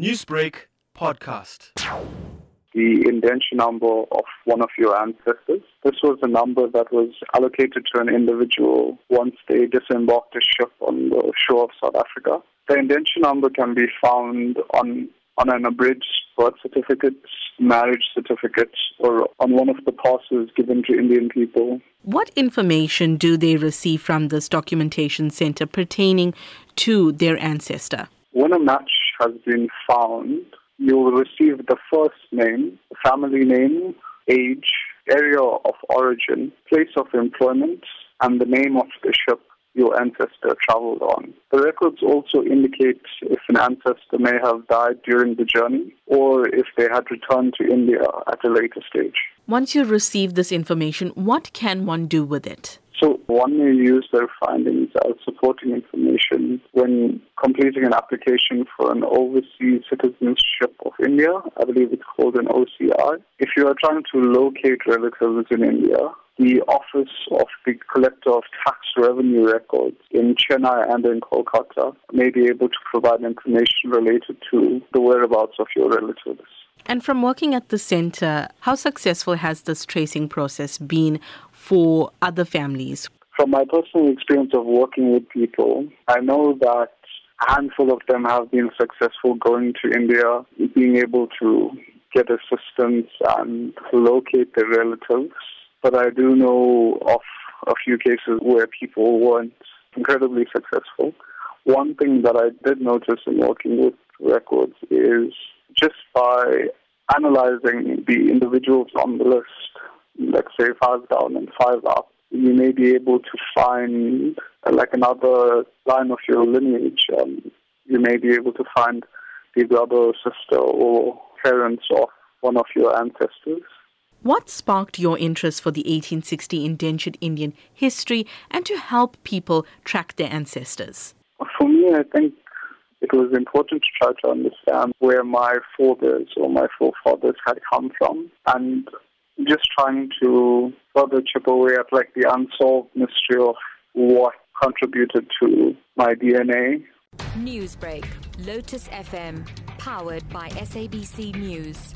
Newsbreak podcast. the indenture number of one of your ancestors. This was a number that was allocated to an individual once they disembarked a ship on the shore of South Africa. The indenture number can be found on on an abridged birth certificate, marriage certificate, or on one of the passes given to Indian people. What information do they receive from this documentation center pertaining to their ancestor? When a match has been found, you will receive the first name, family name, age, area of origin, place of employment, and the name of the ship your ancestor traveled on. The records also indicate if an ancestor may have died during the journey or if they had returned to India at a later stage. Once you receive this information, what can one do with it? So one may use their findings as supporting information when completing an application for an overseas citizenship of India. I believe it's called an OCI. If you are trying to locate relatives in India, the Office of the Collector of Tax Revenue Records in Chennai and in Kolkata may be able to provide information related to the whereabouts of your relatives. And from working at the center, how successful has this tracing process been for other families? From my personal experience of working with people, I know that a handful of them have been successful going to India, being able to get assistance and locate their relatives. But I do know of a few cases where people weren't incredibly successful. One thing that I did notice in working with records is just by analyzing the individuals on the list, let's say five down and five up, you may be able to find like another line of your lineage. Um, you may be able to find the brother or sister or parents of one of your ancestors. What sparked your interest for the 1860 indentured Indian history and to help people track their ancestors? For me, I think it was important to try to understand where my forebears or my forefathers had come from and just trying to further chip away at like the unsolved mystery of what contributed to my DNA. Newsbreak, Lotus FM, powered by SABC News.